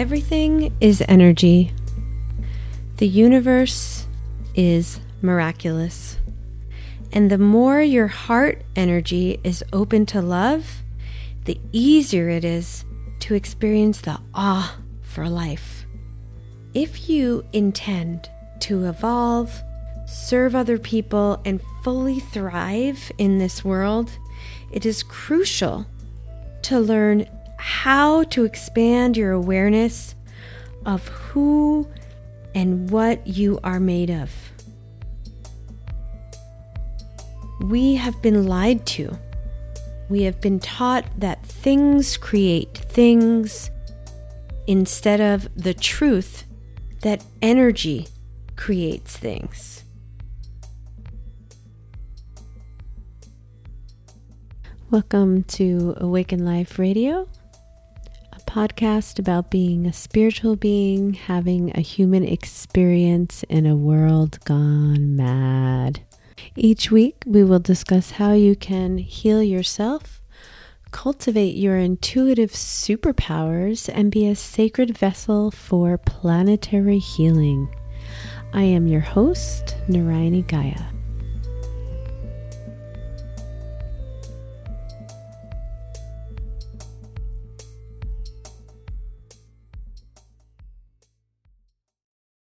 Everything is energy. The universe is miraculous. And the more your heart energy is open to love, the easier it is to experience the awe for life. If you intend to evolve, serve other people, and fully thrive in this world, it is crucial to learn how to expand your awareness of who and what you are made of. We have been lied to. We have been taught that things create things instead of the truth that energy creates things. Welcome to Awaken Life Radio, podcast about being a spiritual being, having a human experience in a world gone mad. Each week, we will discuss how you can heal yourself, cultivate your intuitive superpowers, and be a sacred vessel for planetary healing. I am your host, Narayani Gaia.